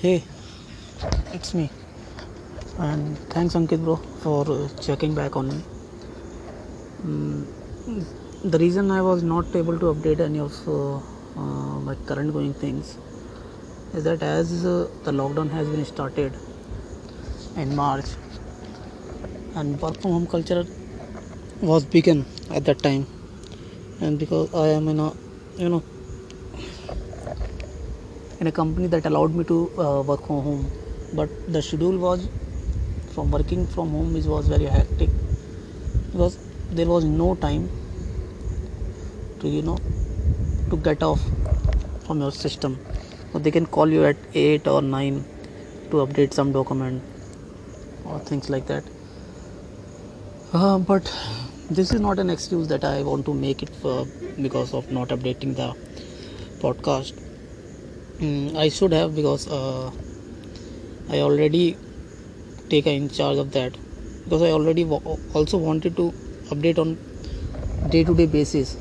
Hey, it's me. And thanks, Ankit, bro, for uh, checking back on me. Mm, the reason I was not able to update any of uh, uh, my current going things is that as uh, the lockdown has been started in March and work from home culture was begun at that time, and because I am in a you know in a company that allowed me to uh, work from home. But the schedule was from working from home it was very hectic. Because there was no time to you know to get off from your system. So they can call you at 8 or 9 to update some document or things like that. Uh, but this is not an excuse that i want to make it for because of not updating the podcast Mm, I should have because uh, I already taken in charge of that. Because I already also wanted to update on day-to-day basis.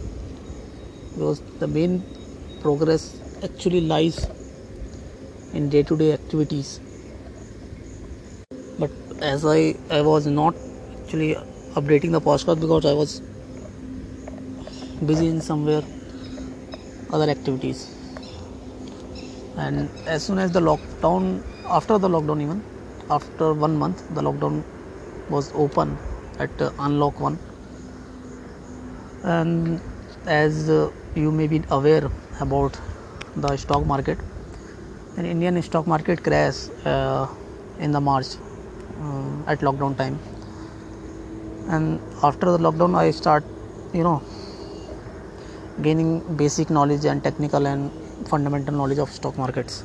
Because the main progress actually lies in day-to-day activities. But as I I was not actually updating the podcast because I was busy in somewhere other activities and as soon as the lockdown after the lockdown even after one month the lockdown was open at uh, unlock one. And as uh, you may be aware about the stock market an indian stock market crash uh, in the march uh, at lockdown time. And after the lockdown i start you know gaining basic knowledge and technical and fundamental knowledge of stock markets.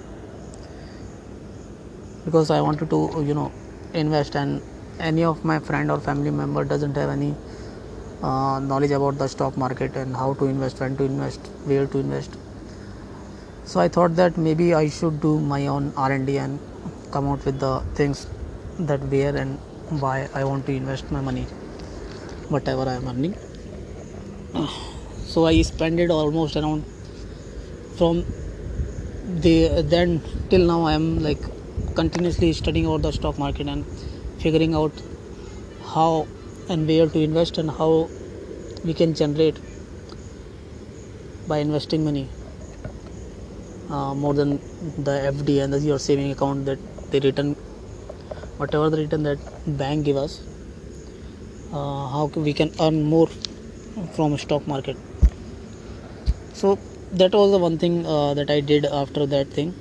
Because i wanted to you know invest and any of my friend or family member doesn't have any uh, knowledge about the stock market and how to invest when to invest where to invest. So i thought that maybe i should do my own r&d and come out with the things that where and why i want to invest my money whatever i am earning. So i spent it almost around from the then till now i am like continuously studying about the stock market and figuring out how and where to invest and how we can generate by investing money uh, more than the FD and the, your saving account that they return whatever the return that bank give us uh, how we can earn more from stock market. So that was the one thing uh, that I did after that thing,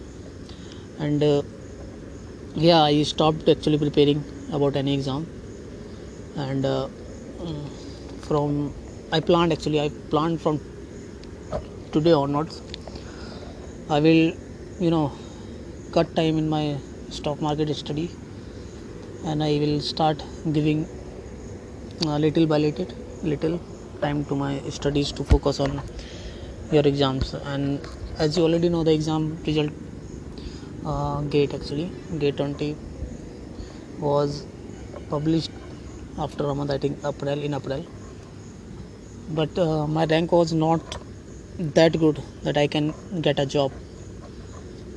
and uh, yeah, I stopped actually preparing about any exam, and uh, mm, from I planned actually I planned from today onwards. I will, you know, cut time in my stock market study, and I will start giving uh, little by little, little time to my studies to focus on your exams. And as you already know the exam result uh, gate actually gate 20 was published after Ramadan I think April in April. But uh, my rank was not that good that I can get a job.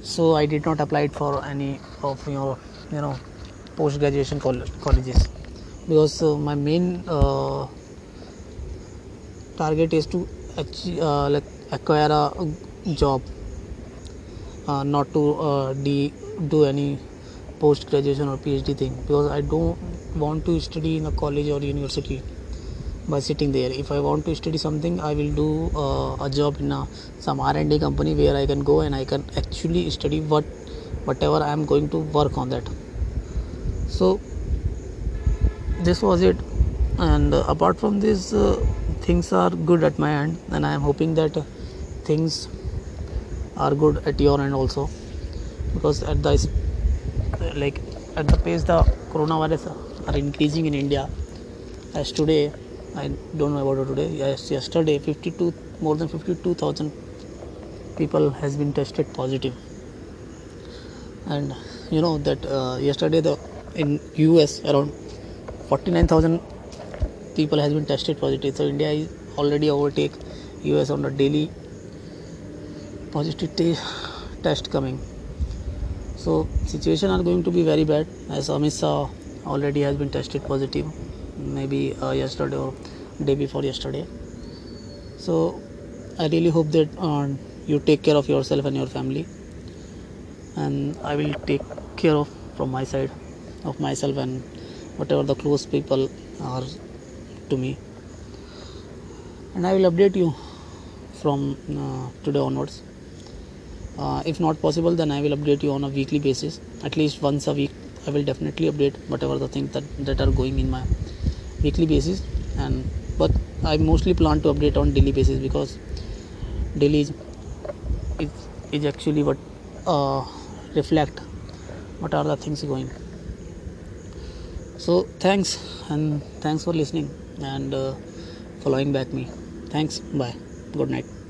So I did not apply for any of your you know post graduation colleges. Because uh, my main uh, target is to achieve, uh, like acquire a job uh, not to uh, de- do any post graduation or phd thing. Because i don't want to study in a college or university by sitting there. If i want to study something i will do uh, a job in a, some r&d company where i can go and i can actually study what whatever i am going to work on that. So this was it. And uh, apart from this uh, things are good at my end and i am hoping that things are good at your end also. Because at the like at the pace the coronavirus are increasing in india as today i don't know about today yes yesterday 52 more than 52000 people has been tested positive. And you know that uh, yesterday the in us around 49000 people has been tested positive. So india is already overtake us on a daily positive t- test coming. So situation are going to be very bad. As Amit already has been tested positive maybe uh, yesterday or day before yesterday. So I really hope that uh, you take care of yourself and your family. And I will take care of from my side of myself and whatever the close people are to me. And I will update you from uh, today onwards. Uh, if not possible then I will update you on a weekly basis. At least once a week I will definitely update whatever the things that, that are going in my weekly basis. And but I mostly plan to update on daily basis because daily is, is, is actually what uh, reflect what are the things going. So thanks and thanks for listening and uh, following back me. Thanks. Bye. Good night